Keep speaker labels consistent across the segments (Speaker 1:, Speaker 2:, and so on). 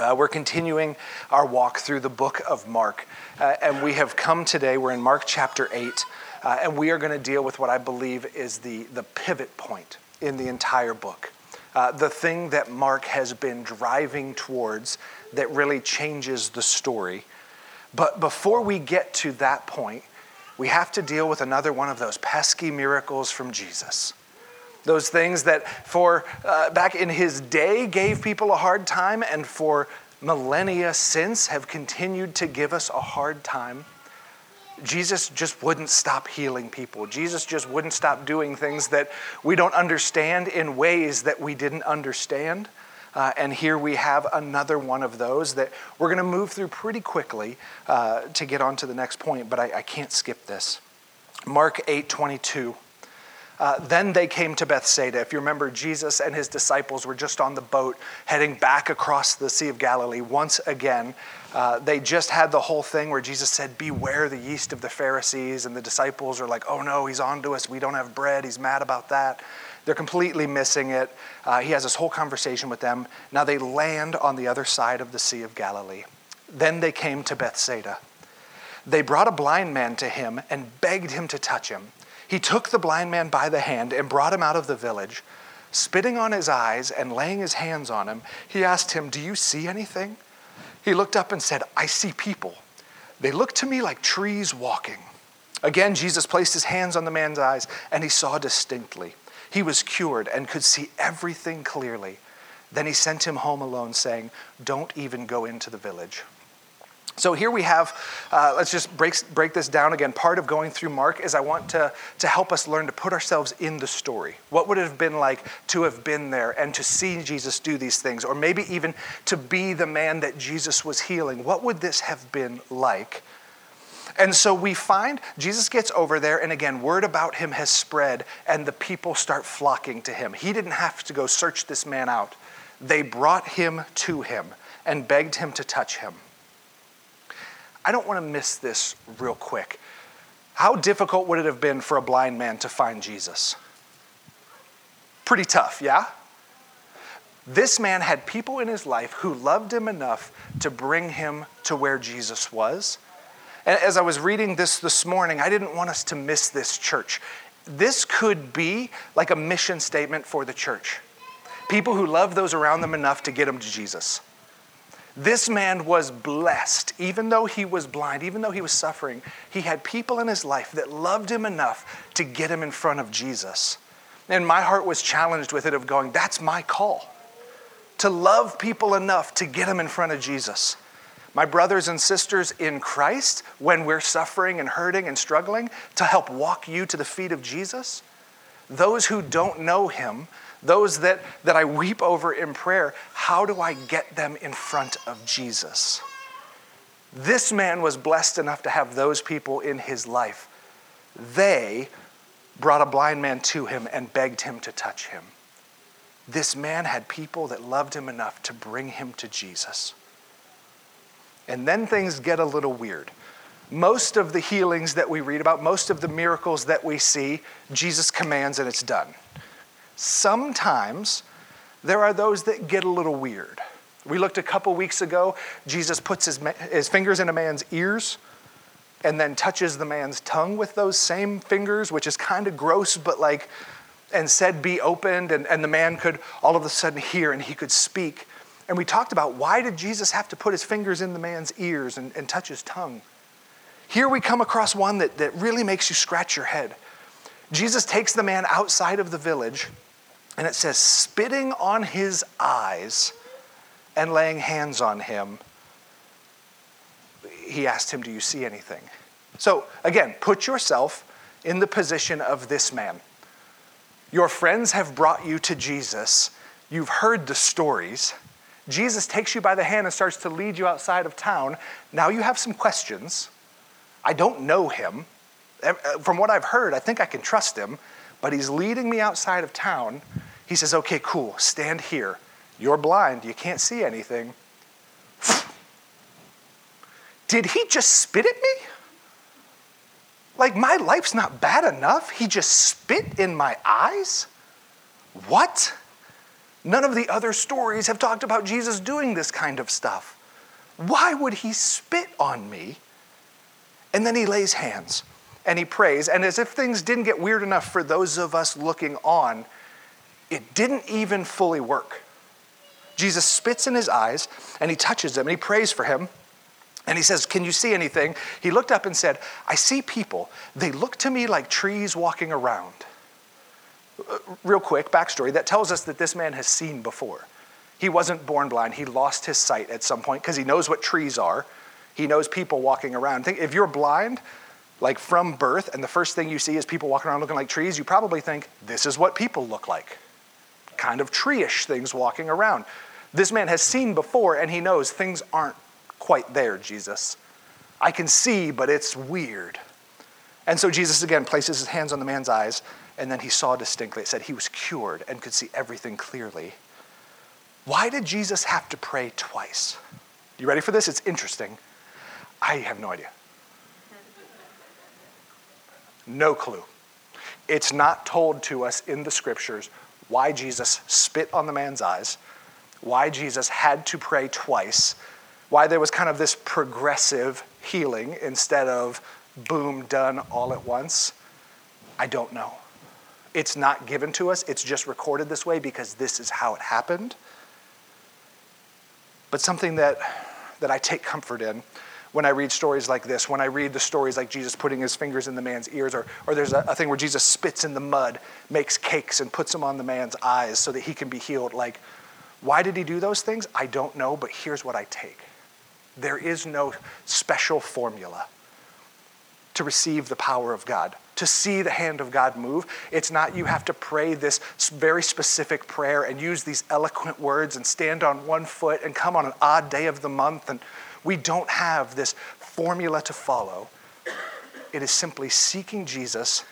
Speaker 1: Uh, we're continuing our walk through the book of Mark, uh, and we have come today. We're in Mark chapter 8, uh, and we are going to deal with what I believe is the, the pivot point in the entire book. Uh, the thing that Mark has been driving towards that really changes the story. But before we get to that point, we have to deal with another one of those pesky miracles from Jesus. Those things that, for uh, back in his day, gave people a hard time, and for millennia since have continued to give us a hard time. Jesus just wouldn't stop healing people. Jesus just wouldn't stop doing things that we don't understand in ways that we didn't understand. Uh, and here we have another one of those that we're going to move through pretty quickly uh, to get on to the next point, but I, I can't skip this. Mark 8 22. Uh, then they came to Bethsaida. If you remember, Jesus and his disciples were just on the boat heading back across the Sea of Galilee once again. Uh, they just had the whole thing where Jesus said, Beware the yeast of the Pharisees. And the disciples are like, Oh no, he's on to us. We don't have bread. He's mad about that. They're completely missing it. Uh, he has this whole conversation with them. Now they land on the other side of the Sea of Galilee. Then they came to Bethsaida. They brought a blind man to him and begged him to touch him. He took the blind man by the hand and brought him out of the village. Spitting on his eyes and laying his hands on him, he asked him, Do you see anything? He looked up and said, I see people. They look to me like trees walking. Again, Jesus placed his hands on the man's eyes, and he saw distinctly. He was cured and could see everything clearly. Then he sent him home alone, saying, Don't even go into the village. So here we have, uh, let's just break, break this down again. Part of going through Mark is I want to, to help us learn to put ourselves in the story. What would it have been like to have been there and to see Jesus do these things, or maybe even to be the man that Jesus was healing? What would this have been like? And so we find Jesus gets over there, and again, word about him has spread, and the people start flocking to him. He didn't have to go search this man out, they brought him to him and begged him to touch him. I don't want to miss this real quick. How difficult would it have been for a blind man to find Jesus? Pretty tough, yeah? This man had people in his life who loved him enough to bring him to where Jesus was. And as I was reading this this morning, I didn't want us to miss this church. This could be like a mission statement for the church. People who love those around them enough to get them to Jesus. This man was blessed, even though he was blind, even though he was suffering. He had people in his life that loved him enough to get him in front of Jesus. And my heart was challenged with it of going, that's my call to love people enough to get them in front of Jesus. My brothers and sisters in Christ, when we're suffering and hurting and struggling, to help walk you to the feet of Jesus. Those who don't know him, those that, that I weep over in prayer, how do I get them in front of Jesus? This man was blessed enough to have those people in his life. They brought a blind man to him and begged him to touch him. This man had people that loved him enough to bring him to Jesus. And then things get a little weird. Most of the healings that we read about, most of the miracles that we see, Jesus commands and it's done. Sometimes there are those that get a little weird. We looked a couple weeks ago, Jesus puts his, his fingers in a man's ears and then touches the man's tongue with those same fingers, which is kind of gross, but like, and said, Be opened, and, and the man could all of a sudden hear and he could speak. And we talked about why did Jesus have to put his fingers in the man's ears and, and touch his tongue? Here we come across one that, that really makes you scratch your head. Jesus takes the man outside of the village and it says, spitting on his eyes and laying hands on him, he asked him, Do you see anything? So, again, put yourself in the position of this man. Your friends have brought you to Jesus. You've heard the stories. Jesus takes you by the hand and starts to lead you outside of town. Now you have some questions. I don't know him. Uh, from what I've heard, I think I can trust him, but he's leading me outside of town. He says, Okay, cool, stand here. You're blind, you can't see anything. Did he just spit at me? Like, my life's not bad enough. He just spit in my eyes? What? None of the other stories have talked about Jesus doing this kind of stuff. Why would he spit on me? And then he lays hands and he prays. And as if things didn't get weird enough for those of us looking on, it didn't even fully work. Jesus spits in his eyes and he touches him and he prays for him. And he says, Can you see anything? He looked up and said, I see people. They look to me like trees walking around. Uh, real quick, backstory that tells us that this man has seen before. He wasn't born blind. He lost his sight at some point because he knows what trees are. He knows people walking around. Think if you're blind, like from birth, and the first thing you see is people walking around looking like trees, you probably think, this is what people look like. Kind of tree-ish things walking around. This man has seen before, and he knows things aren't quite there, Jesus. I can see, but it's weird. And so Jesus again places his hands on the man's eyes, and then he saw distinctly. It said he was cured and could see everything clearly. Why did Jesus have to pray twice? You ready for this? It's interesting. I have no idea. No clue. It's not told to us in the scriptures why Jesus spit on the man's eyes, why Jesus had to pray twice, why there was kind of this progressive healing instead of boom, done all at once. I don't know. It's not given to us, it's just recorded this way because this is how it happened. But something that, that I take comfort in when I read stories like this, when I read the stories like Jesus putting his fingers in the man's ears, or, or there's a, a thing where Jesus spits in the mud, makes cakes, and puts them on the man's eyes so that he can be healed. Like, why did he do those things? I don't know, but here's what I take there is no special formula to receive the power of God, to see the hand of God move. It's not you have to pray this very specific prayer and use these eloquent words and stand on one foot and come on an odd day of the month and we don't have this formula to follow. It is simply seeking Jesus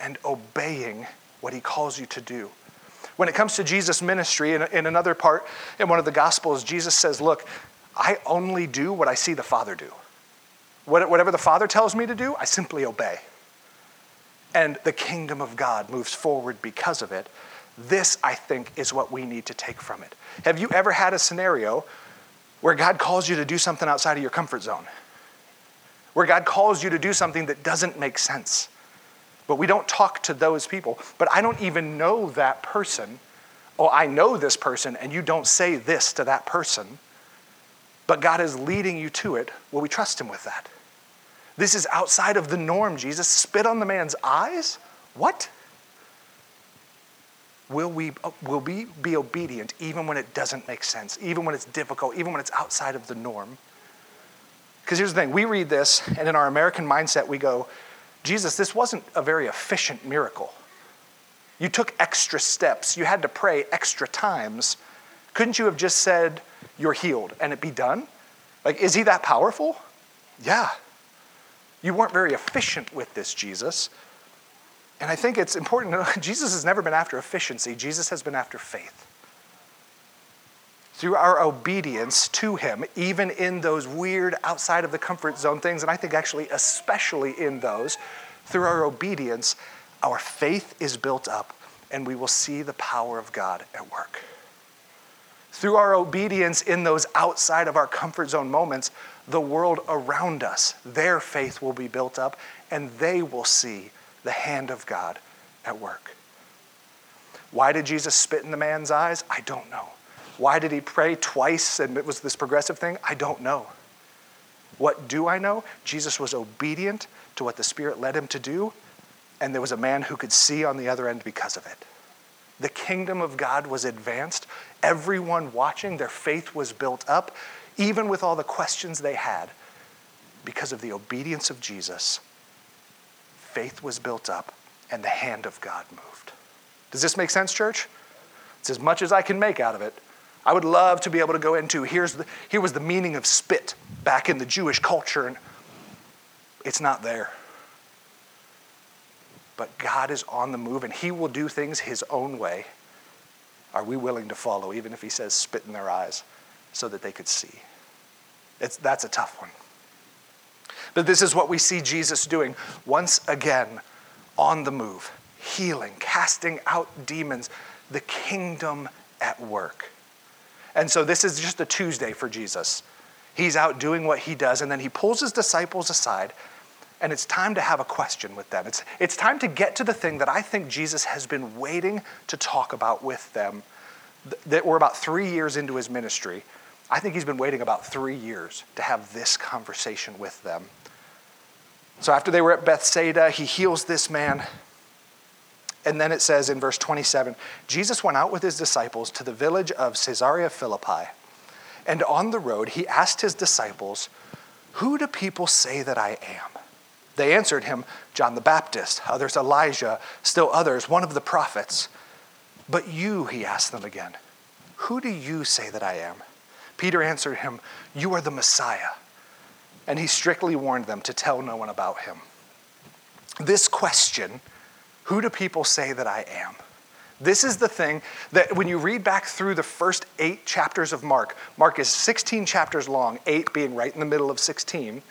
Speaker 1: and obeying what he calls you to do. When it comes to Jesus' ministry, in, in another part, in one of the Gospels, Jesus says, Look, I only do what I see the Father do. Whatever the Father tells me to do, I simply obey. And the kingdom of God moves forward because of it. This, I think, is what we need to take from it. Have you ever had a scenario where God calls you to do something outside of your comfort zone, where God calls you to do something that doesn't make sense. But we don't talk to those people. But I don't even know that person. Oh, I know this person, and you don't say this to that person. But God is leading you to it. Will we trust Him with that? This is outside of the norm, Jesus. Spit on the man's eyes? What? Will we, uh, will we be obedient even when it doesn't make sense, even when it's difficult, even when it's outside of the norm? Because here's the thing we read this, and in our American mindset, we go, Jesus, this wasn't a very efficient miracle. You took extra steps, you had to pray extra times. Couldn't you have just said, You're healed, and it be done? Like, is he that powerful? Yeah. You weren't very efficient with this, Jesus. And I think it's important to know Jesus has never been after efficiency, Jesus has been after faith. Through our obedience to Him, even in those weird, outside of the comfort zone things, and I think actually especially in those, through our obedience, our faith is built up and we will see the power of God at work. Through our obedience in those outside of our comfort zone moments, the world around us, their faith will be built up and they will see the hand of God at work. Why did Jesus spit in the man's eyes? I don't know. Why did he pray twice and it was this progressive thing? I don't know. What do I know? Jesus was obedient to what the Spirit led him to do, and there was a man who could see on the other end because of it. The kingdom of God was advanced. Everyone watching, their faith was built up, even with all the questions they had, because of the obedience of Jesus faith was built up and the hand of God moved. Does this make sense, church? It's as much as I can make out of it. I would love to be able to go into here's the, here was the meaning of spit back in the Jewish culture, and it's not there. But God is on the move and He will do things His own way. Are we willing to follow, even if He says spit in their eyes, so that they could see? It's, that's a tough one. But this is what we see Jesus doing once again on the move, healing, casting out demons, the kingdom at work. And so this is just a Tuesday for Jesus. He's out doing what he does, and then he pulls his disciples aside, and it's time to have a question with them. It's, it's time to get to the thing that I think Jesus has been waiting to talk about with them. That we're about three years into his ministry. I think he's been waiting about three years to have this conversation with them. So after they were at Bethsaida, he heals this man. And then it says in verse 27 Jesus went out with his disciples to the village of Caesarea Philippi. And on the road, he asked his disciples, Who do people say that I am? They answered him, John the Baptist, others Elijah, still others, one of the prophets. But you, he asked them again, Who do you say that I am? Peter answered him, You are the Messiah. And he strictly warned them to tell no one about him. This question, Who do people say that I am? This is the thing that when you read back through the first eight chapters of Mark, Mark is 16 chapters long, eight being right in the middle of 16.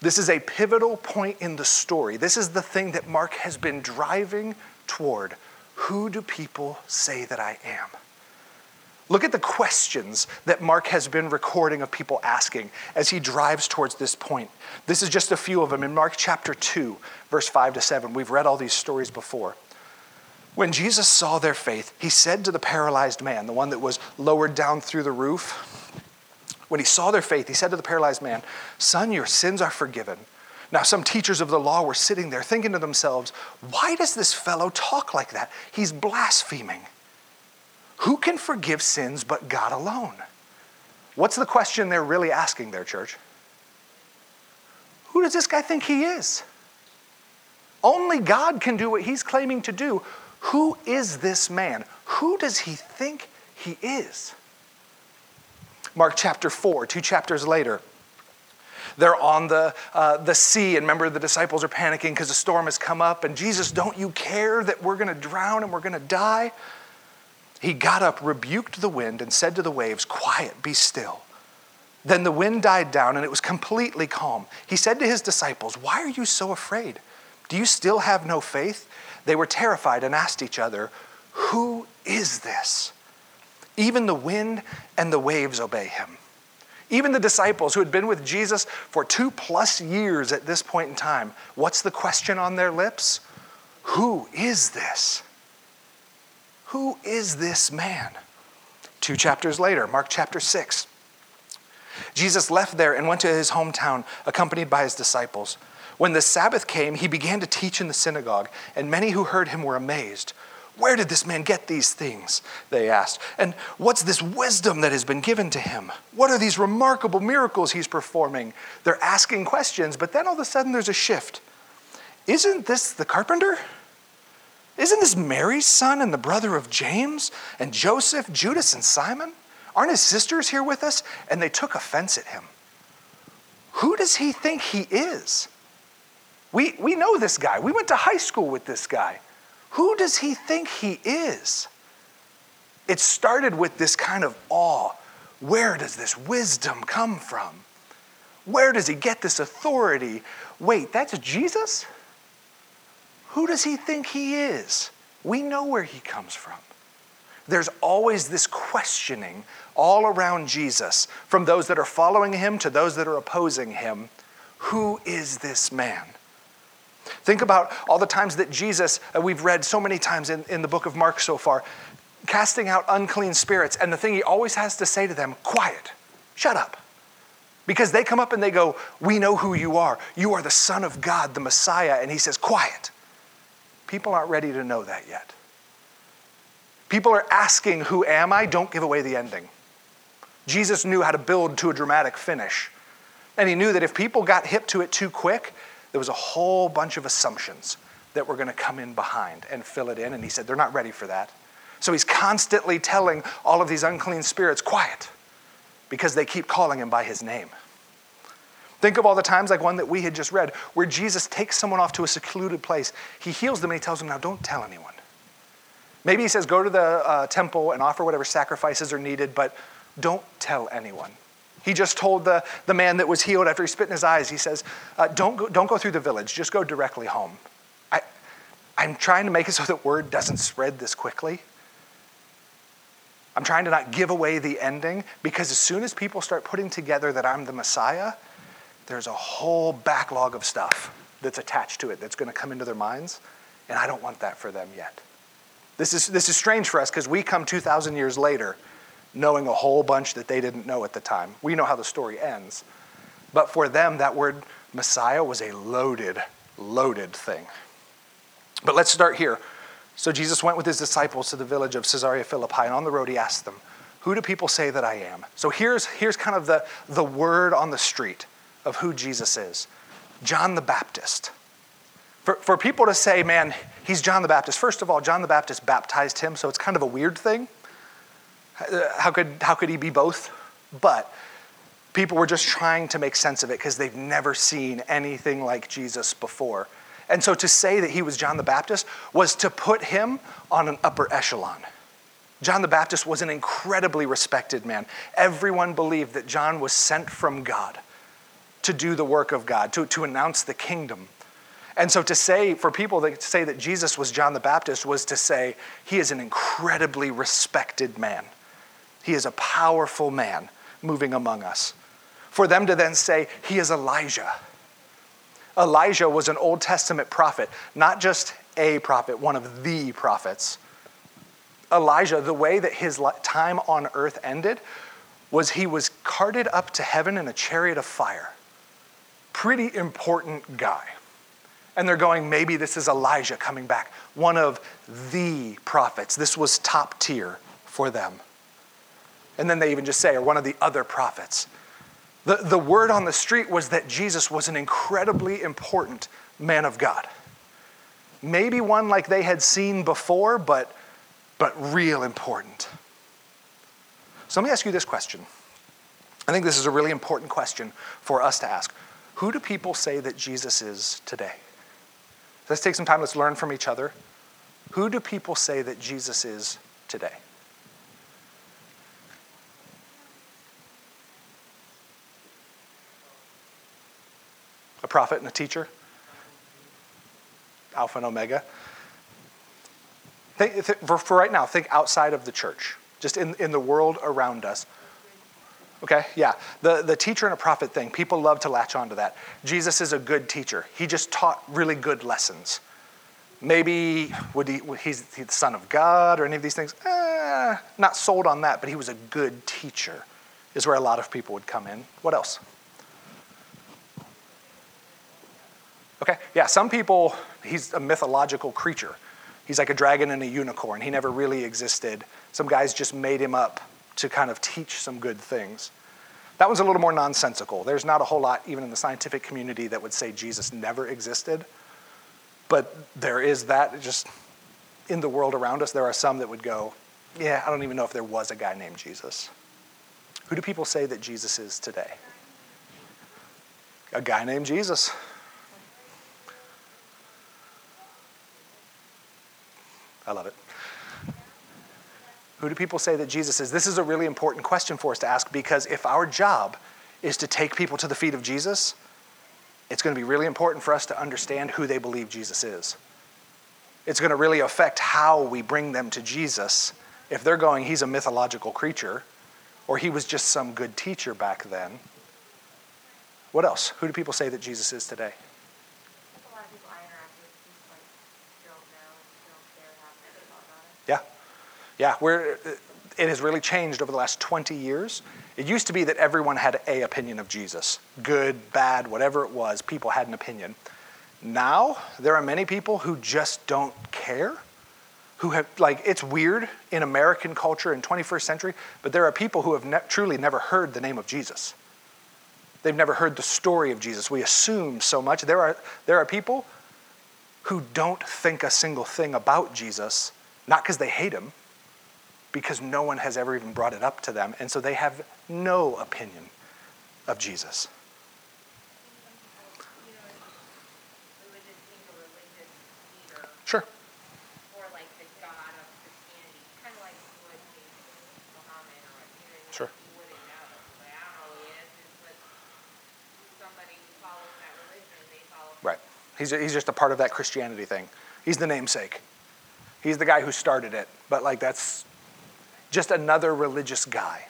Speaker 1: This is a pivotal point in the story. This is the thing that Mark has been driving toward. Who do people say that I am? Look at the questions that Mark has been recording of people asking as he drives towards this point. This is just a few of them in Mark chapter 2, verse 5 to 7. We've read all these stories before. When Jesus saw their faith, he said to the paralyzed man, the one that was lowered down through the roof, when he saw their faith, he said to the paralyzed man, Son, your sins are forgiven. Now, some teachers of the law were sitting there thinking to themselves, Why does this fellow talk like that? He's blaspheming. Who can forgive sins but God alone? What's the question they're really asking there, church? Who does this guy think he is? Only God can do what he's claiming to do. Who is this man? Who does he think he is? Mark chapter 4, two chapters later. They're on the, uh, the sea, and remember, the disciples are panicking because a storm has come up. And Jesus, don't you care that we're going to drown and we're going to die? He got up, rebuked the wind, and said to the waves, Quiet, be still. Then the wind died down, and it was completely calm. He said to his disciples, Why are you so afraid? Do you still have no faith? They were terrified and asked each other, Who is this? Even the wind and the waves obey him. Even the disciples who had been with Jesus for two plus years at this point in time, what's the question on their lips? Who is this? Who is this man? Two chapters later, Mark chapter 6. Jesus left there and went to his hometown, accompanied by his disciples. When the Sabbath came, he began to teach in the synagogue, and many who heard him were amazed. Where did this man get these things? They asked. And what's this wisdom that has been given to him? What are these remarkable miracles he's performing? They're asking questions, but then all of a sudden there's a shift. Isn't this the carpenter? Isn't this Mary's son and the brother of James and Joseph, Judas, and Simon? Aren't his sisters here with us? And they took offense at him. Who does he think he is? We, we know this guy. We went to high school with this guy. Who does he think he is? It started with this kind of awe. Where does this wisdom come from? Where does he get this authority? Wait, that's Jesus? Who does he think he is? We know where he comes from. There's always this questioning all around Jesus, from those that are following him to those that are opposing him. Who is this man? Think about all the times that Jesus, uh, we've read so many times in, in the book of Mark so far, casting out unclean spirits. And the thing he always has to say to them quiet, shut up. Because they come up and they go, We know who you are. You are the Son of God, the Messiah. And he says, Quiet. People aren't ready to know that yet. People are asking, Who am I? Don't give away the ending. Jesus knew how to build to a dramatic finish. And he knew that if people got hip to it too quick, there was a whole bunch of assumptions that were going to come in behind and fill it in. And he said, they're not ready for that. So he's constantly telling all of these unclean spirits, quiet, because they keep calling him by his name. Think of all the times, like one that we had just read, where Jesus takes someone off to a secluded place. He heals them and he tells them, now don't tell anyone. Maybe he says, go to the uh, temple and offer whatever sacrifices are needed, but don't tell anyone. He just told the, the man that was healed after he spit in his eyes, he says, uh, don't, go, don't go through the village, just go directly home. I, I'm trying to make it so that word doesn't spread this quickly. I'm trying to not give away the ending because as soon as people start putting together that I'm the Messiah, there's a whole backlog of stuff that's attached to it that's going to come into their minds. And I don't want that for them yet. This is, this is strange for us because we come 2,000 years later knowing a whole bunch that they didn't know at the time. We know how the story ends. But for them, that word Messiah was a loaded, loaded thing. But let's start here. So Jesus went with his disciples to the village of Caesarea Philippi, and on the road he asked them, Who do people say that I am? So here's, here's kind of the, the word on the street of who Jesus is John the Baptist. For, for people to say, man, he's John the Baptist, first of all, John the Baptist baptized him, so it's kind of a weird thing. Uh, how could, how could he be both? But people were just trying to make sense of it because they've never seen anything like Jesus before. And so to say that he was John the Baptist was to put him on an upper echelon. John the Baptist was an incredibly respected man. Everyone believed that John was sent from God to do the work of God, to, to announce the kingdom. And so to say, for people to say that Jesus was John the Baptist was to say he is an incredibly respected man. He is a powerful man moving among us. For them to then say he is Elijah Elijah was an Old Testament prophet, not just a prophet, one of the prophets. Elijah, the way that his time on earth ended was he was carted up to heaven in a chariot of fire. Pretty important guy. And they're going, maybe this is Elijah coming back, one of the prophets. This was top tier for them. And then they even just say, or one of the other prophets. The, the word on the street was that Jesus was an incredibly important man of God. Maybe one like they had seen before, but, but real important. So let me ask you this question. I think this is a really important question for us to ask. Who do people say that Jesus is today? Let's take some time, let's learn from each other. Who do people say that Jesus is today? a prophet and a teacher, Alpha and Omega. Think, for, right now, think outside of the church, just in, in the world around us. Okay, yeah. The, the teacher and a prophet thing, people love to latch onto that. Jesus is a good teacher. He just taught really good lessons. Maybe would he, he's the son of God or any of these things? Eh, not sold on that, but he was a good teacher, is where a lot of people would come in. What else? Okay, yeah, some people, he's a mythological creature. He's like a dragon and a unicorn. He never really existed. Some guys just made him up to kind of teach some good things. That was a little more nonsensical. There's not a whole lot, even in the scientific community, that would say Jesus never existed. But there is that just in the world around us. There are some that would go, yeah, I don't even know if there was a guy named Jesus. Who do people say that Jesus is today? A guy named Jesus. I love it. Who do people say that Jesus is? This is a really important question for us to ask because if our job is to take people to the feet of Jesus, it's going to be really important for us to understand who they believe Jesus is. It's going to really affect how we bring them to Jesus. If they're going, he's a mythological creature, or he was just some good teacher back then. What else? Who do people say that Jesus is today? Yeah. Yeah, where it has really changed over the last 20 years. It used to be that everyone had a opinion of Jesus. Good, bad, whatever it was, people had an opinion. Now, there are many people who just don't care. Who have, like, it's weird in American culture in 21st century, but there are people who have ne- truly never heard the name of Jesus. They've never heard the story of Jesus. We assume so much. There are, there are people who don't think a single thing about Jesus not because they hate him, because no one has ever even brought it up to them. And so they have no opinion of Jesus. Sure. Sure. Right. He's, he's just a part of that Christianity thing. He's the namesake. He's the guy who started it, but like that's just another religious guy.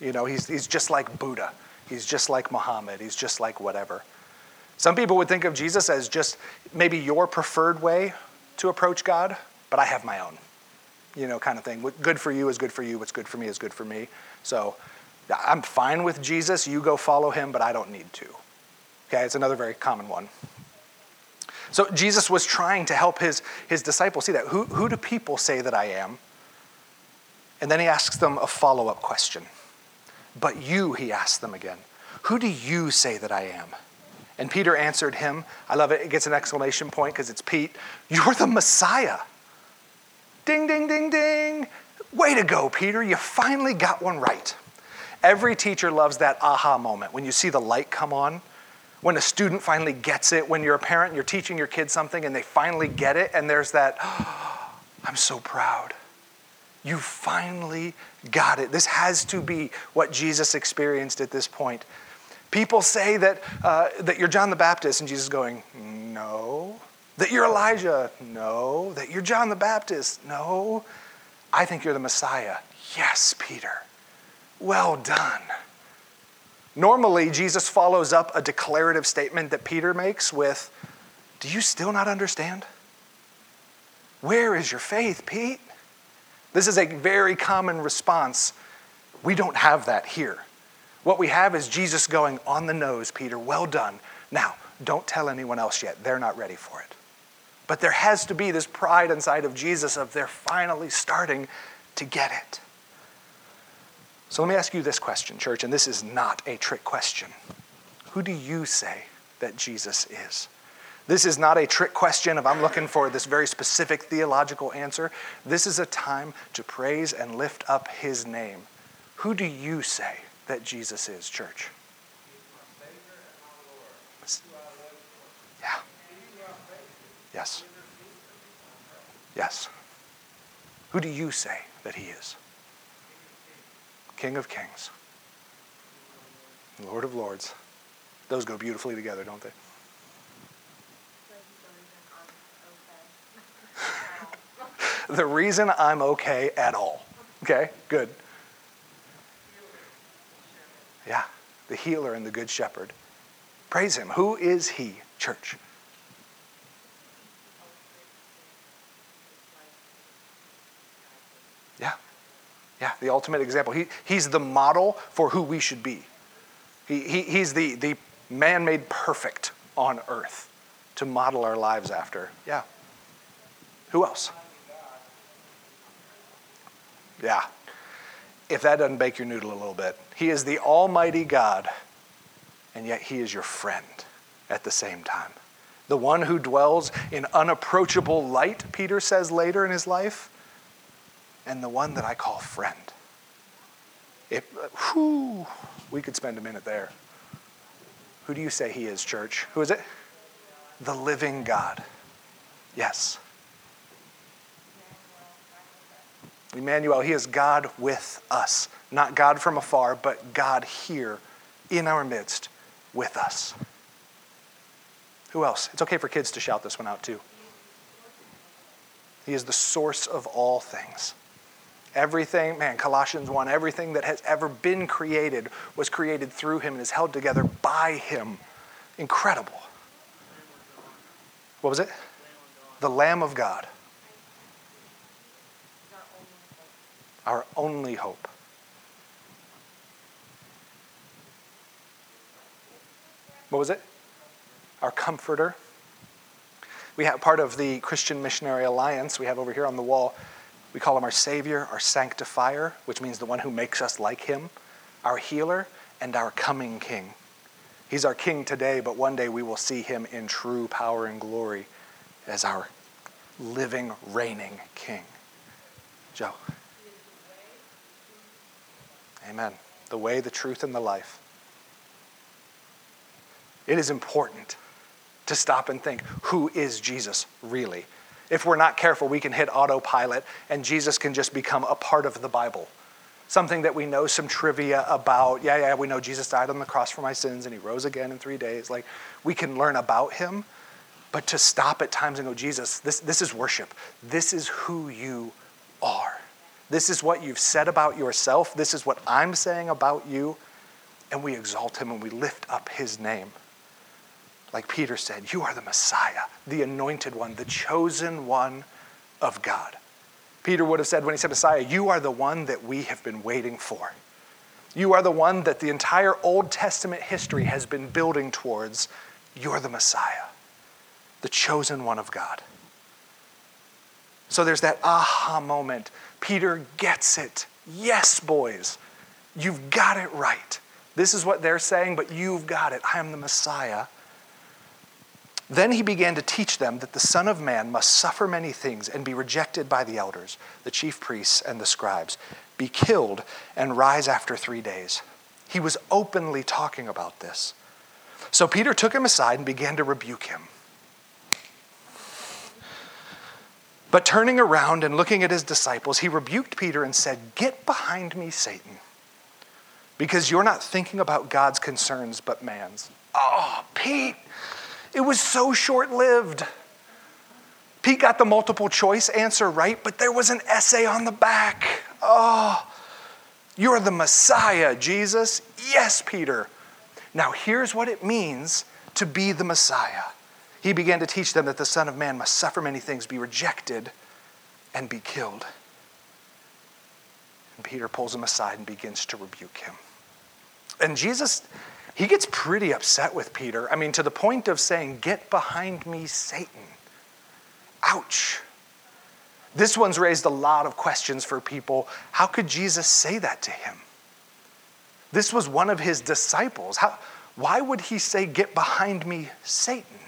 Speaker 1: You know, he's, he's just like Buddha. He's just like Muhammad. He's just like whatever. Some people would think of Jesus as just maybe your preferred way to approach God, but I have my own, you know, kind of thing. What good for you is good for you. What's good for me is good for me. So I'm fine with Jesus. You go follow him, but I don't need to. Okay, it's another very common one. So Jesus was trying to help his, his disciples see that. Who, who do people say that I am? And then he asks them a follow up question. But you, he asks them again, who do you say that I am? And Peter answered him. I love it. It gets an exclamation point because it's Pete. You're the Messiah. Ding, ding, ding, ding. Way to go, Peter. You finally got one right. Every teacher loves that aha moment when you see the light come on, when a student finally gets it, when you're a parent, and you're teaching your kids something and they finally get it, and there's that, oh, I'm so proud. You finally got it. This has to be what Jesus experienced at this point. People say that, uh, that you're John the Baptist, and Jesus going, No. That you're Elijah? No. That you're John the Baptist? No. I think you're the Messiah. Yes, Peter. Well done. Normally, Jesus follows up a declarative statement that Peter makes with, Do you still not understand? Where is your faith, Pete? This is a very common response. We don't have that here. What we have is Jesus going on the nose, Peter, well done. Now, don't tell anyone else yet. They're not ready for it. But there has to be this pride inside of Jesus of they're finally starting to get it. So let me ask you this question, church, and this is not a trick question. Who do you say that Jesus is? This is not a trick question of I'm looking for this very specific theological answer. This is a time to praise and lift up his name. Who do you say that Jesus is, church? Yeah. Yes. Yes. Who do you say that he is? King of Kings, Lord of Lords. Those go beautifully together, don't they? The reason I'm okay at all. Okay, good. Yeah, the healer and the good shepherd. Praise him. Who is he, church? Yeah. Yeah, the ultimate example. He, he's the model for who we should be. He, he, he's the, the man made perfect on earth to model our lives after. Yeah. Who else? Yeah. If that doesn't bake your noodle a little bit, He is the Almighty God, and yet He is your friend at the same time. The one who dwells in unapproachable light, Peter says later in his life, and the one that I call friend. If, whew, we could spend a minute there. Who do you say he is, church? Who is it? The living God. Yes. Emmanuel, He is God with us. Not God from afar, but God here in our midst with us. Who else? It's okay for kids to shout this one out too. He is the source of all things. Everything, man, Colossians 1, everything that has ever been created was created through him and is held together by him. Incredible. What was it? The Lamb of God. Our only hope. What was it? Our comforter. We have part of the Christian Missionary Alliance we have over here on the wall. We call him our Savior, our Sanctifier, which means the one who makes us like him, our healer, and our coming King. He's our King today, but one day we will see him in true power and glory as our living, reigning King. Joe. Amen. The way, the truth, and the life. It is important to stop and think who is Jesus really? If we're not careful, we can hit autopilot and Jesus can just become a part of the Bible. Something that we know some trivia about. Yeah, yeah, we know Jesus died on the cross for my sins and he rose again in three days. Like, we can learn about him, but to stop at times and go, Jesus, this, this is worship. This is who you are. This is what you've said about yourself. This is what I'm saying about you. And we exalt him and we lift up his name. Like Peter said, You are the Messiah, the anointed one, the chosen one of God. Peter would have said when he said Messiah, You are the one that we have been waiting for. You are the one that the entire Old Testament history has been building towards. You're the Messiah, the chosen one of God. So there's that aha moment. Peter gets it. Yes, boys, you've got it right. This is what they're saying, but you've got it. I am the Messiah. Then he began to teach them that the Son of Man must suffer many things and be rejected by the elders, the chief priests, and the scribes, be killed, and rise after three days. He was openly talking about this. So Peter took him aside and began to rebuke him. But turning around and looking at his disciples, he rebuked Peter and said, Get behind me, Satan, because you're not thinking about God's concerns but man's. Oh, Pete, it was so short lived. Pete got the multiple choice answer right, but there was an essay on the back. Oh, you're the Messiah, Jesus. Yes, Peter. Now, here's what it means to be the Messiah. He began to teach them that the Son of Man must suffer many things, be rejected, and be killed. And Peter pulls him aside and begins to rebuke him. And Jesus he gets pretty upset with Peter. I mean, to the point of saying, Get behind me, Satan. Ouch. This one's raised a lot of questions for people. How could Jesus say that to him? This was one of his disciples. How, why would he say, Get behind me, Satan?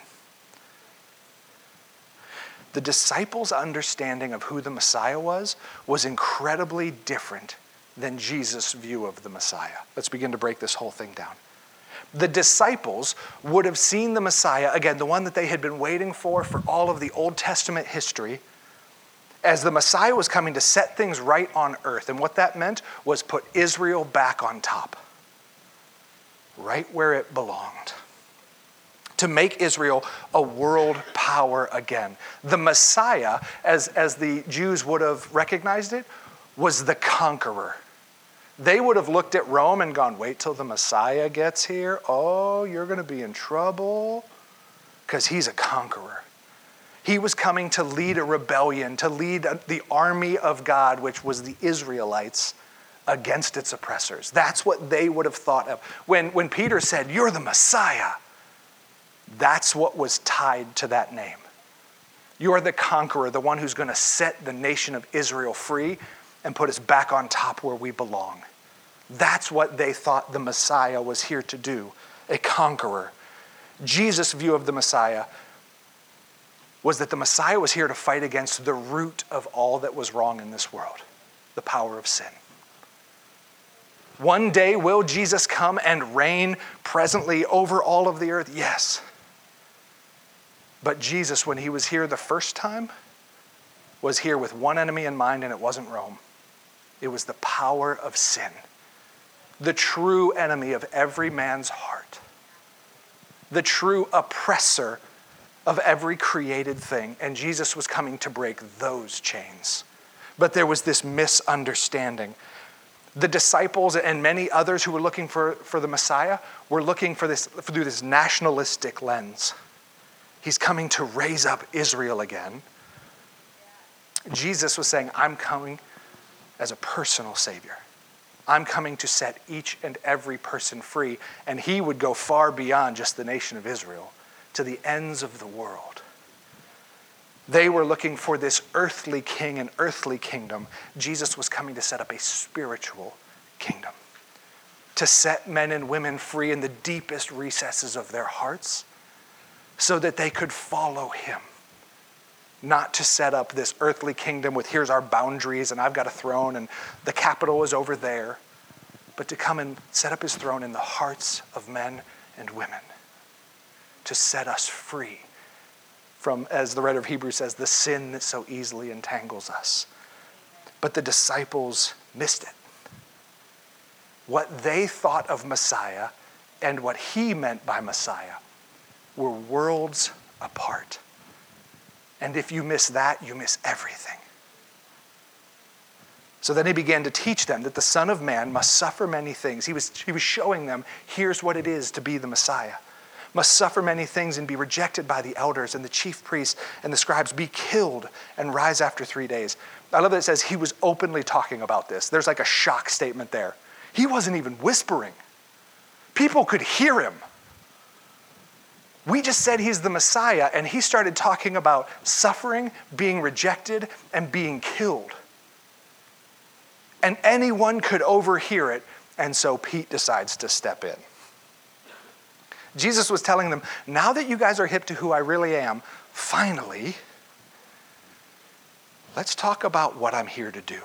Speaker 1: The disciples' understanding of who the Messiah was was incredibly different than Jesus' view of the Messiah. Let's begin to break this whole thing down the disciples would have seen the Messiah, again, the one that they had been waiting for for all of the Old Testament history, as the Messiah was coming to set things right on earth. And what that meant was put Israel back on top, right where it belonged. To make Israel a world power again. The Messiah, as, as the Jews would have recognized it, was the conqueror they would have looked at Rome and gone, wait till the Messiah gets here. Oh, you're going to be in trouble because he's a conqueror. He was coming to lead a rebellion, to lead the army of God, which was the Israelites, against its oppressors. That's what they would have thought of. When, when Peter said, You're the Messiah, that's what was tied to that name. You are the conqueror, the one who's going to set the nation of Israel free and put us back on top where we belong. That's what they thought the Messiah was here to do a conqueror. Jesus' view of the Messiah was that the Messiah was here to fight against the root of all that was wrong in this world the power of sin. One day, will Jesus come and reign presently over all of the earth? Yes. But Jesus, when he was here the first time, was here with one enemy in mind, and it wasn't Rome. It was the power of sin, the true enemy of every man's heart, the true oppressor of every created thing. And Jesus was coming to break those chains. But there was this misunderstanding. The disciples and many others who were looking for, for the Messiah were looking for this through this nationalistic lens. He's coming to raise up Israel again. Jesus was saying, I'm coming as a personal Savior. I'm coming to set each and every person free. And he would go far beyond just the nation of Israel to the ends of the world. They were looking for this earthly king and earthly kingdom. Jesus was coming to set up a spiritual kingdom, to set men and women free in the deepest recesses of their hearts so that they could follow him not to set up this earthly kingdom with here's our boundaries and I've got a throne and the capital is over there, but to come and set up his throne in the hearts of men and women, to set us free from, as the writer of Hebrews says, the sin that so easily entangles us. But the disciples missed it. What they thought of Messiah and what he meant by Messiah were worlds apart. And if you miss that, you miss everything. So then he began to teach them that the Son of Man must suffer many things. He was, he was showing them here's what it is to be the Messiah. Must suffer many things and be rejected by the elders and the chief priests and the scribes, be killed and rise after three days. I love that it says he was openly talking about this. There's like a shock statement there. He wasn't even whispering, people could hear him. We just said he's the Messiah, and he started talking about suffering, being rejected, and being killed. And anyone could overhear it, and so Pete decides to step in. Jesus was telling them, now that you guys are hip to who I really am, finally, let's talk about what I'm here to do.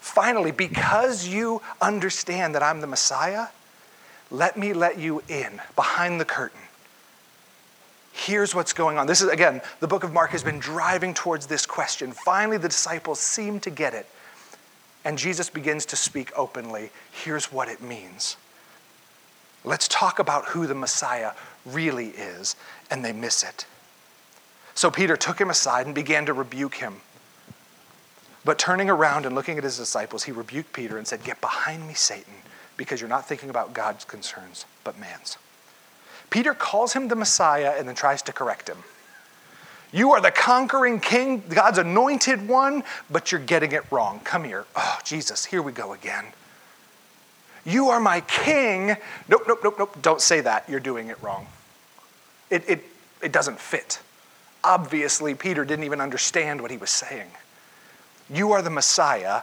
Speaker 1: Finally, because you understand that I'm the Messiah, let me let you in behind the curtain Here's what's going on. This is, again, the book of Mark has been driving towards this question. Finally, the disciples seem to get it. And Jesus begins to speak openly. Here's what it means. Let's talk about who the Messiah really is. And they miss it. So Peter took him aside and began to rebuke him. But turning around and looking at his disciples, he rebuked Peter and said, Get behind me, Satan, because you're not thinking about God's concerns, but man's. Peter calls him the Messiah and then tries to correct him. You are the conquering king, God's anointed one, but you're getting it wrong. Come here. Oh, Jesus, here we go again. You are my king. Nope, nope, nope, nope. Don't say that. You're doing it wrong. It, it, it doesn't fit. Obviously, Peter didn't even understand what he was saying. You are the Messiah,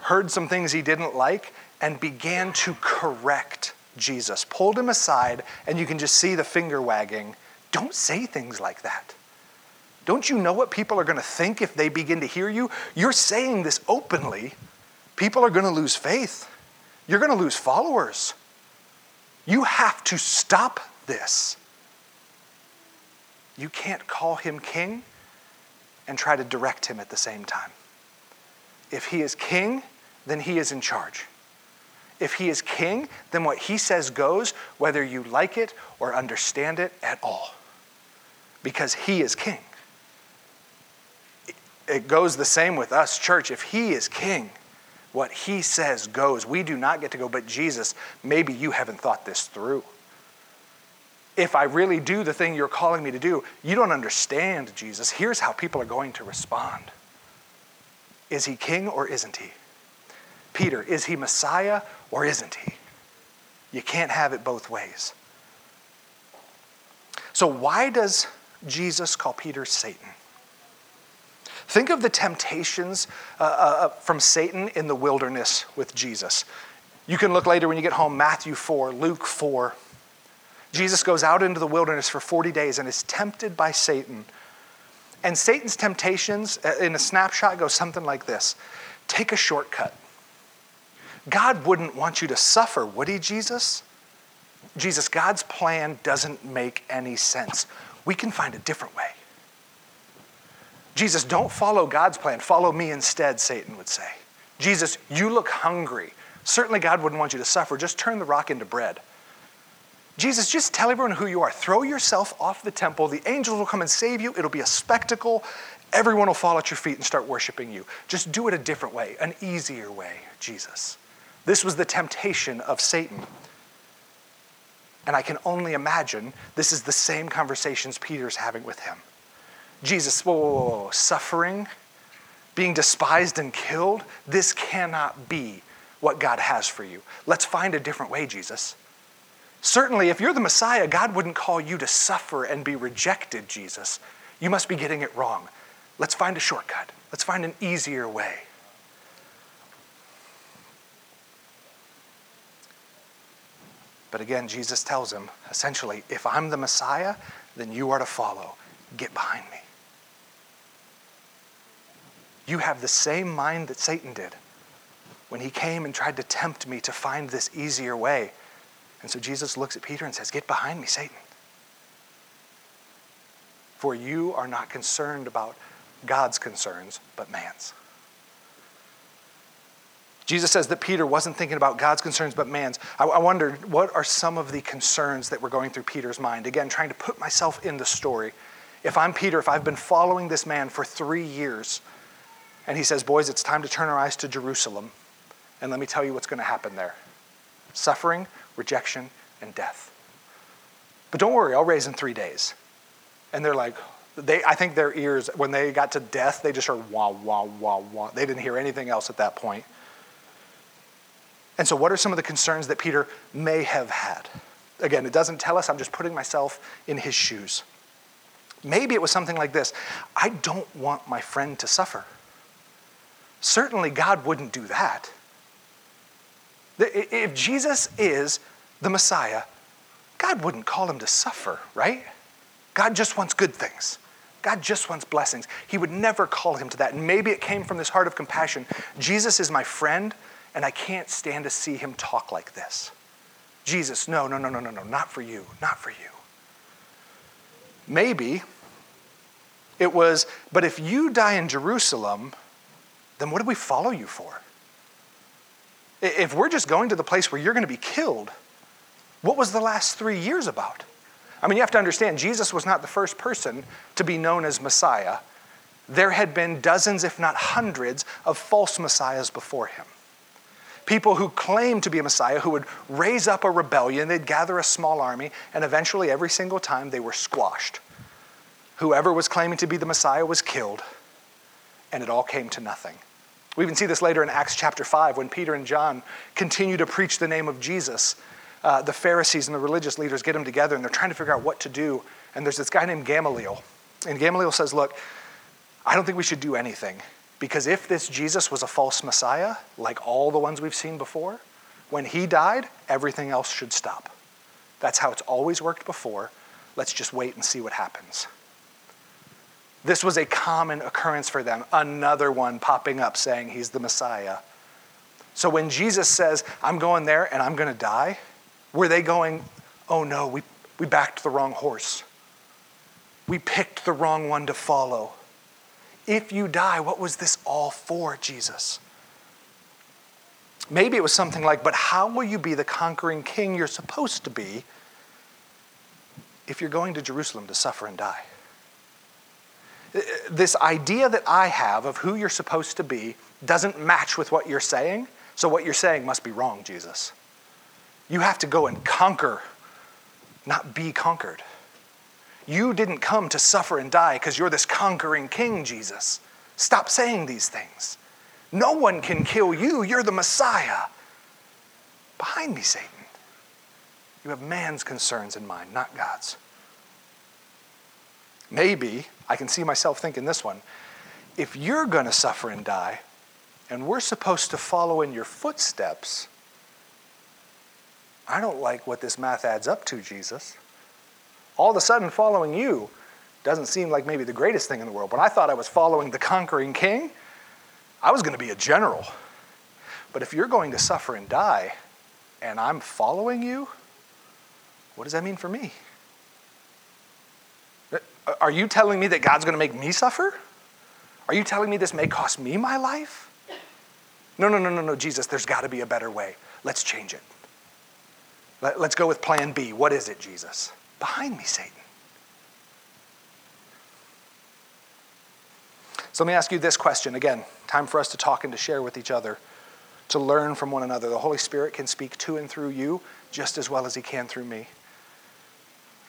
Speaker 1: heard some things he didn't like, and began to correct Jesus, pulled him aside, and you can just see the finger wagging. Don't say things like that. Don't you know what people are going to think if they begin to hear you? You're saying this openly. People are going to lose faith. You're going to lose followers. You have to stop this. You can't call him king and try to direct him at the same time. If he is king, then he is in charge. If he is king, then what he says goes, whether you like it or understand it at all, because he is king. It goes the same with us, church. If he is king, what he says goes. We do not get to go, but Jesus, maybe you haven't thought this through. If I really do the thing you're calling me to do, you don't understand, Jesus. Here's how people are going to respond Is he king or isn't he? Peter, is he Messiah or isn't he? You can't have it both ways. So, why does Jesus call Peter Satan? Think of the temptations uh, uh, uh, from Satan in the wilderness with Jesus. You can look later when you get home, Matthew 4, Luke 4. Jesus goes out into the wilderness for 40 days and is tempted by Satan. And Satan's temptations, uh, in a snapshot, go something like this Take a shortcut. God wouldn't want you to suffer, would he, Jesus? Jesus, God's plan doesn't make any sense. We can find a different way. Jesus, don't follow God's plan. Follow me instead, Satan would say. Jesus, you look hungry. Certainly, God wouldn't want you to suffer. Just turn the rock into bread. Jesus, just tell everyone who you are. Throw yourself off the temple. The angels will come and save you. It'll be a spectacle. Everyone will fall at your feet and start worshiping you. Just do it a different way, an easier way, Jesus. This was the temptation of Satan. And I can only imagine this is the same conversations Peter's having with him. Jesus, whoa, whoa, whoa, suffering, being despised and killed, this cannot be what God has for you. Let's find a different way, Jesus. Certainly, if you're the Messiah, God wouldn't call you to suffer and be rejected, Jesus. You must be getting it wrong. Let's find a shortcut. Let's find an easier way. But again, Jesus tells him essentially, if I'm the Messiah, then you are to follow. Get behind me. You have the same mind that Satan did when he came and tried to tempt me to find this easier way. And so Jesus looks at Peter and says, Get behind me, Satan. For you are not concerned about God's concerns, but man's. Jesus says that Peter wasn't thinking about God's concerns but man's. I, I wondered what are some of the concerns that were going through Peter's mind? Again, trying to put myself in the story. If I'm Peter, if I've been following this man for three years, And he says, Boys, it's time to turn our eyes to Jerusalem. And let me tell you what's going to happen there suffering, rejection, and death. But don't worry, I'll raise in three days. And they're like, they, I think their ears, when they got to death, they just heard wah, wah, wah, wah. They didn't hear anything else at that point. And so, what are some of the concerns that Peter may have had? Again, it doesn't tell us, I'm just putting myself in his shoes. Maybe it was something like this I don't want my friend to suffer. Certainly, God wouldn't do that. If Jesus is the Messiah, God wouldn't call him to suffer, right? God just wants good things. God just wants blessings. He would never call him to that. And maybe it came from this heart of compassion. Jesus is my friend, and I can't stand to see him talk like this. Jesus, no, no, no, no, no, no, not for you, not for you. Maybe it was, but if you die in Jerusalem, then what do we follow you for? If we're just going to the place where you're going to be killed, what was the last three years about? I mean, you have to understand, Jesus was not the first person to be known as Messiah. There had been dozens, if not hundreds, of false messiahs before him. People who claimed to be a Messiah, who would raise up a rebellion, they'd gather a small army, and eventually, every single time, they were squashed. Whoever was claiming to be the Messiah was killed, and it all came to nothing. We even see this later in Acts chapter 5 when Peter and John continue to preach the name of Jesus. Uh, the Pharisees and the religious leaders get them together and they're trying to figure out what to do. And there's this guy named Gamaliel. And Gamaliel says, Look, I don't think we should do anything. Because if this Jesus was a false Messiah, like all the ones we've seen before, when he died, everything else should stop. That's how it's always worked before. Let's just wait and see what happens. This was a common occurrence for them, another one popping up saying he's the Messiah. So when Jesus says, I'm going there and I'm going to die, were they going, oh no, we, we backed the wrong horse? We picked the wrong one to follow. If you die, what was this all for, Jesus? Maybe it was something like, but how will you be the conquering king you're supposed to be if you're going to Jerusalem to suffer and die? this idea that I have of who you're supposed to be doesn't match with what you're saying. So what you're saying must be wrong, Jesus. You have to go and conquer, not be conquered. You didn't come to suffer and die because you're this conquering king, Jesus. Stop saying these things. No one can kill you. You're the Messiah. Behind me, Satan. You have man's concerns in mind, not God's. Maybe I can see myself thinking this one. If you're going to suffer and die, and we're supposed to follow in your footsteps, I don't like what this math adds up to, Jesus. All of a sudden, following you doesn't seem like maybe the greatest thing in the world, When I thought I was following the conquering king. I was going to be a general. But if you're going to suffer and die, and I'm following you, what does that mean for me? Uh, are you telling me that God's going to make me suffer? Are you telling me this may cost me my life? No, no, no, no, no, Jesus, there's got to be a better way. Let's change it. Let, us go with plan B. What is it, Jesus? Behind me, Satan. So let me ask you this question. Again, time for us to talk and to share with each other, to learn from one another. The Holy Spirit can speak to and through you just as well as he can through me.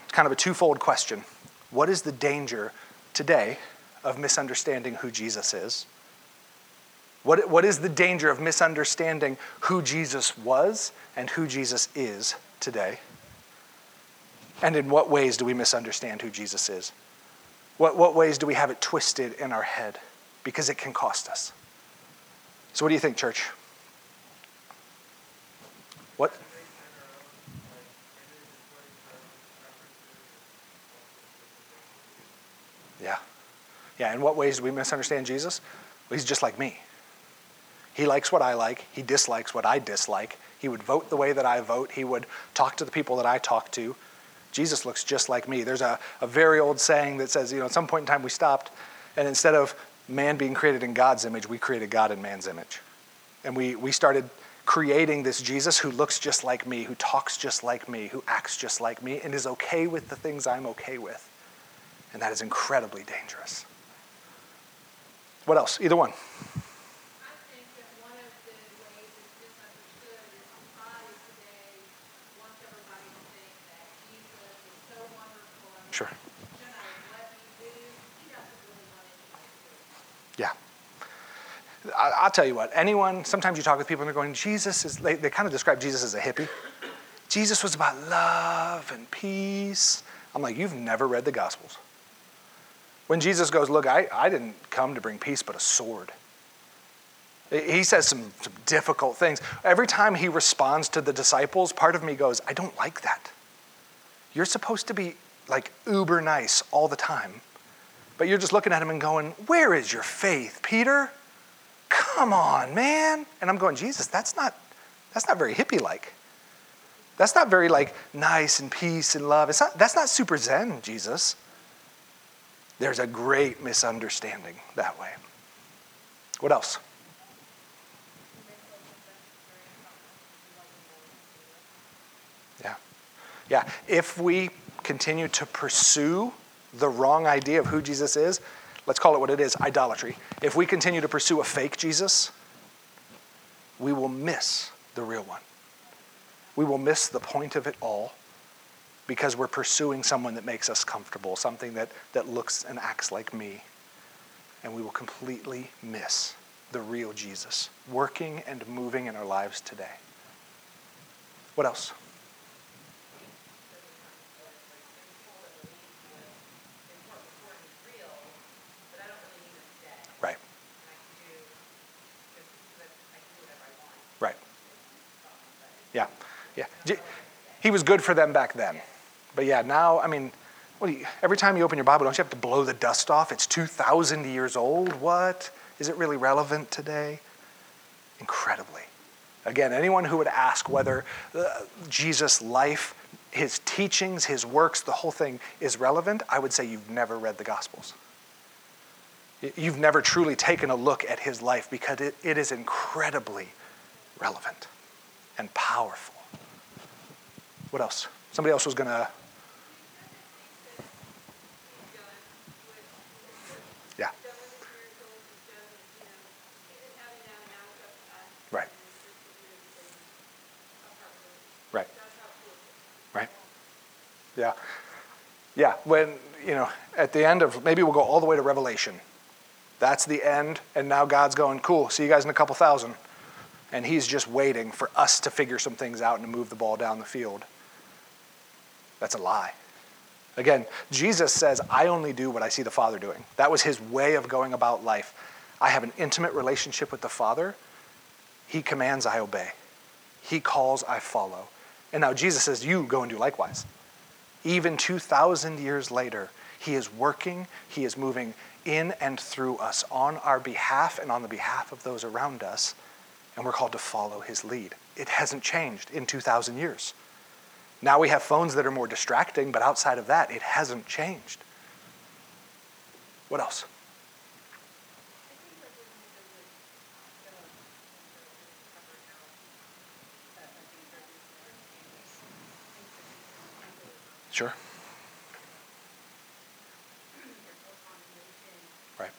Speaker 1: It's kind of a twofold question. What is the danger today of misunderstanding who Jesus is? What, what is the danger of misunderstanding who Jesus was and who Jesus is today? And in what ways do we misunderstand who Jesus is? What, what ways do we have it twisted in our head? Because it can cost us. So, what do you think, church? What? Yeah. Yeah, in what ways do we misunderstand Jesus? Well, he's just like me. He likes what I like, he dislikes what I dislike. He would vote the way that I vote, he would talk to the people that I talk to. Jesus looks just like me. There's a, a very old saying that says, you know, at some point in time we stopped, and instead of man being created in God's image, we created God in man's image. And we, we started creating this Jesus who looks just like me, who talks just like me, who acts just like me, and is okay with the things I'm okay with. And that is incredibly dangerous. What else? Either one. Tell you what, anyone, sometimes you talk with people and they're going, Jesus is, they, they kind of describe Jesus as a hippie. Jesus was about love and peace. I'm like, you've never read the Gospels. When Jesus goes, Look, I, I didn't come to bring peace, but a sword. He says some, some difficult things. Every time he responds to the disciples, part of me goes, I don't like that. You're supposed to be like uber nice all the time. But you're just looking at him and going, Where is your faith, Peter? Come on, man. And I'm going, Jesus, that's not that's not very hippie like. That's not very like nice and peace and love. It's not, that's not super zen, Jesus. There's a great misunderstanding that way. What else? Yeah. Yeah. If we continue to pursue the wrong idea of who Jesus is, let's call it what it is idolatry. If we continue to pursue a fake Jesus, we will miss the real one. We will miss the point of it all because we're pursuing someone that makes us comfortable, something that, that looks and acts like me. And we will completely miss the real Jesus working and moving in our lives today. What else? Yeah, yeah. He was good for them back then. But yeah, now, I mean, you, every time you open your Bible, don't you have to blow the dust off? It's 2,000 years old. What? Is it really relevant today? Incredibly. Again, anyone who would ask whether uh, Jesus' life, his teachings, his works, the whole thing is relevant, I would say you've never read the Gospels. You've never truly taken a look at his life because it, it is incredibly relevant and powerful. What else? Somebody else was going to. Yeah. Right. Right. Right. Yeah. Yeah. When, you know, at the end of, maybe we'll go all the way to Revelation. That's the end, and now God's going, cool, see you guys in a couple thousand and he's just waiting for us to figure some things out and to move the ball down the field. That's a lie. Again, Jesus says, I only do what I see the Father doing. That was his way of going about life. I have an intimate relationship with the Father. He commands, I obey. He calls, I follow. And now Jesus says, You go and do likewise. Even 2,000 years later, he is working, he is moving in and through us on our behalf and on the behalf of those around us and we're called to follow his lead. It hasn't changed in 2,000 years. Now we have phones that are more distracting, but outside of that, it hasn't changed. What else? Sure. Right.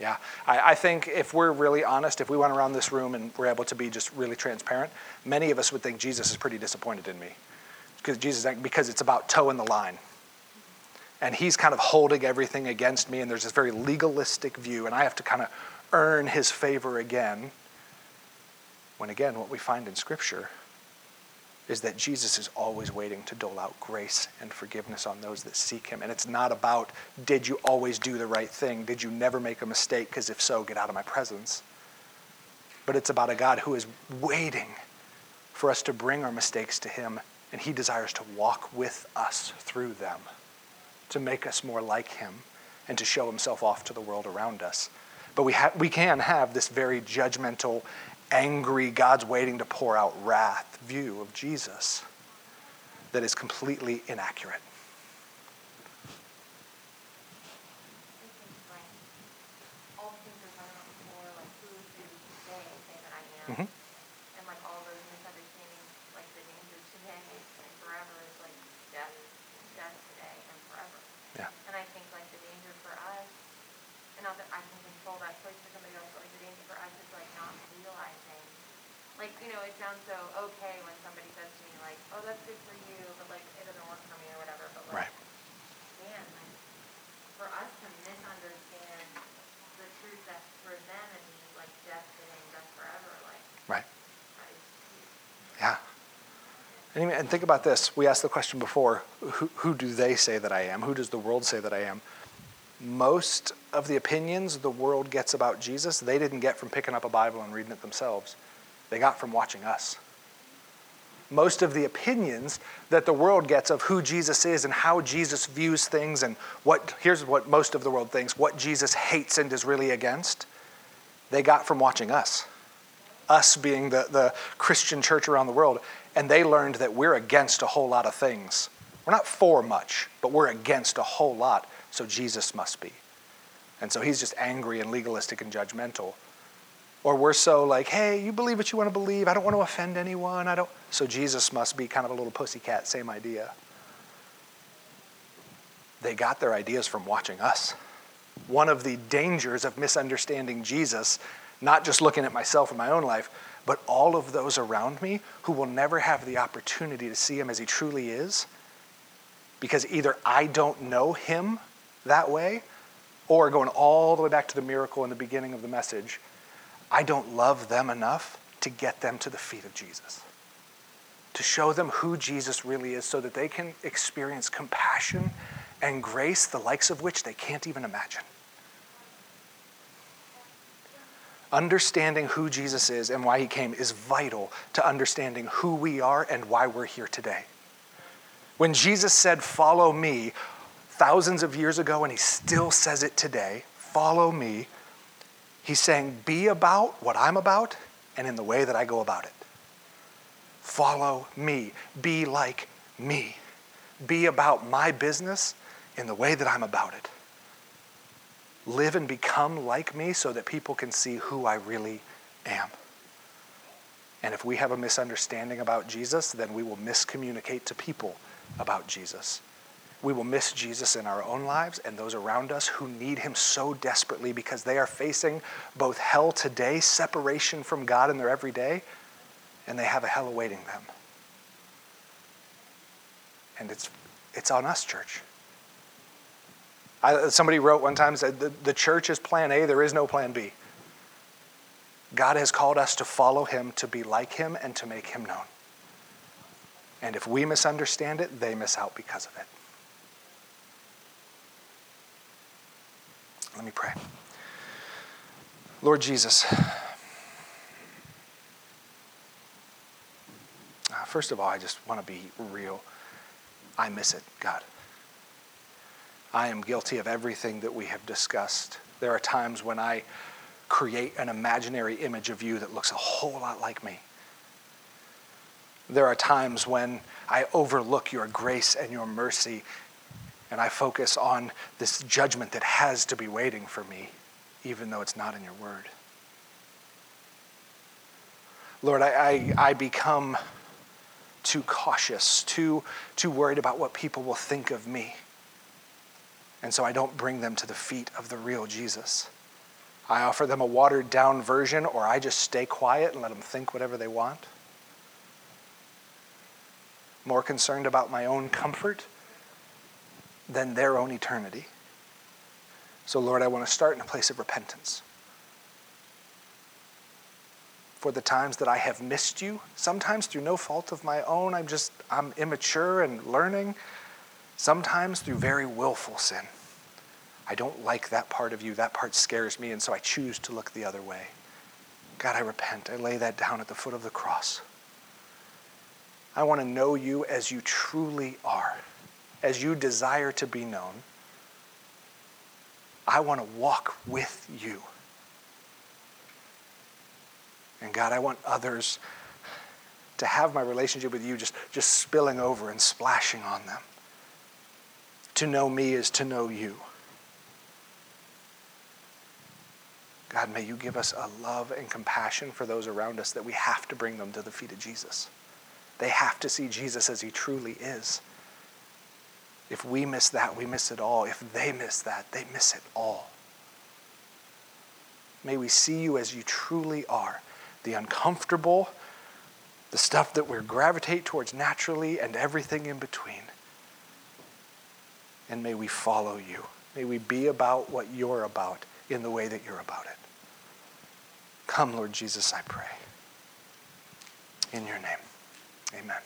Speaker 1: Yeah, I, I, think if we're really honest, if we went around this room and we're able to be just really transparent, many of us would think Jesus is pretty disappointed in me, because Jesus because it's about toeing the line, and he's kind of holding everything against me, and there's this very legalistic view, and I have to kind of earn his favor again. When again, what we find in Scripture is that Jesus is always waiting to dole out grace and forgiveness on those that seek him. And it's not about, did you always do the right thing? Did you never make a mistake? Because if so, get out of my presence. But it's about a God who is waiting for us to bring our mistakes to him, and he desires to walk with us through them, to make us more like him, and to show himself off to the world around us. But we, ha- we can have this very judgmental angry, God's waiting to pour out wrath view of Jesus that is completely inaccurate.
Speaker 2: Mm-hmm. And like all those misunderstandings, like the danger today and forever is like death, death today and forever.
Speaker 1: Yeah.
Speaker 2: And I think like the danger for us, and not that I can control that it sounds so okay when somebody says to me like, "Oh, that's good for you," but like it doesn't work for me or whatever. But like,
Speaker 1: Right.
Speaker 2: man, like for us to misunderstand the truth that's for them and like death today, death forever, like
Speaker 1: Right.
Speaker 2: that is huge.
Speaker 1: Yeah. And, and think about this. We asked the question before who, who do they say that I am? Who does the world say that I am? Most of the opinions the world gets about Jesus, they didn't get from picking up a Bible and reading it themselves. They got from watching us. Most of the opinions that the world gets of who Jesus is and how Jesus views things and what, here's what most of the world thinks, what Jesus hates and is really against, they got from watching us us being the, the Christian church around the world, and they learned that we're against a whole lot of things. We're not for much, but we're against a whole lot, so Jesus must be. And so he's just angry and legalistic and judgmental. Or we're so like, hey, you believe what you want to believe. I don't want to offend anyone. I don't. So Jesus must be kind of a little pussycat, same idea. They got their ideas from watching us. One of the dangers of misunderstanding Jesus not just looking at myself in my own life, but all of those around me who will never have the opportunity to see him as he truly is, because either I don't know him that way, or going all the way back to the miracle in the beginning of the message, I don't love them enough to get them to the feet of Jesus. To show them who Jesus really is so that they can experience compassion and grace, the likes of which they can't even imagine. Understanding who Jesus is and why he came is vital to understanding who we are and why we're here today. When Jesus said, Follow me, thousands of years ago, and he still says it today, follow me, he's saying, Be about what I'm about and in the way that I go about it. Follow me. Be like me. Be about my business in the way that I'm about it live and become like me so that people can see who I really am. And if we have a misunderstanding about Jesus, then we will miscommunicate to people about Jesus. We will miss Jesus in our own lives and those around us who need him so desperately because they are facing both hell today, separation from God in their everyday, and they have a hell awaiting them. And it's, it's on us, church. I, somebody wrote one time said the, the church is plan A, there is no plan B. God has called us to follow him, to be like him, and to make him known. And if we misunderstand it, they miss out because of it. Let me pray. Lord Jesus, uh, first of all, I just want to be real. I miss it, God. I am guilty of everything that we have discussed. There are times when I create an imaginary image of you that looks a whole lot like me. There are times when I overlook your grace and your mercy and I focus on this judgment that has to be waiting for me, even though it's not in your word. Lord, I, I, I become too cautious, too, too worried about what people will think of me. And so I don't bring them to the feet of the real Jesus. I offer them a watered down version, or I just stay quiet and let them think whatever they want. More concerned about my own comfort than their own eternity. So, Lord, I want to start in a place of repentance. For the times that I have missed you, sometimes through no fault of my own, I'm just, I'm immature and learning sometimes through very willful sin. I don't like that part of you. That part scares me, and so I choose to look the other way. God, I repent. I lay that down at the foot of the cross. I want to know you as you truly are, as you desire to be known. I want to walk with you. And God, I want others to have my relationship with you just, just spilling over and splashing on them. To know me is to know you. God, may you give us a love and compassion for those around us that we have to bring them to the feet of Jesus. They have to see Jesus as he truly is. If we miss that, we miss it all. If they miss that, they miss it all. May we see you as you truly are the uncomfortable, the stuff that we gravitate towards naturally, and everything in between. And may we follow you. May we be about what you're about in the way that you're about it. Come, Lord Jesus, I pray. In your name, amen.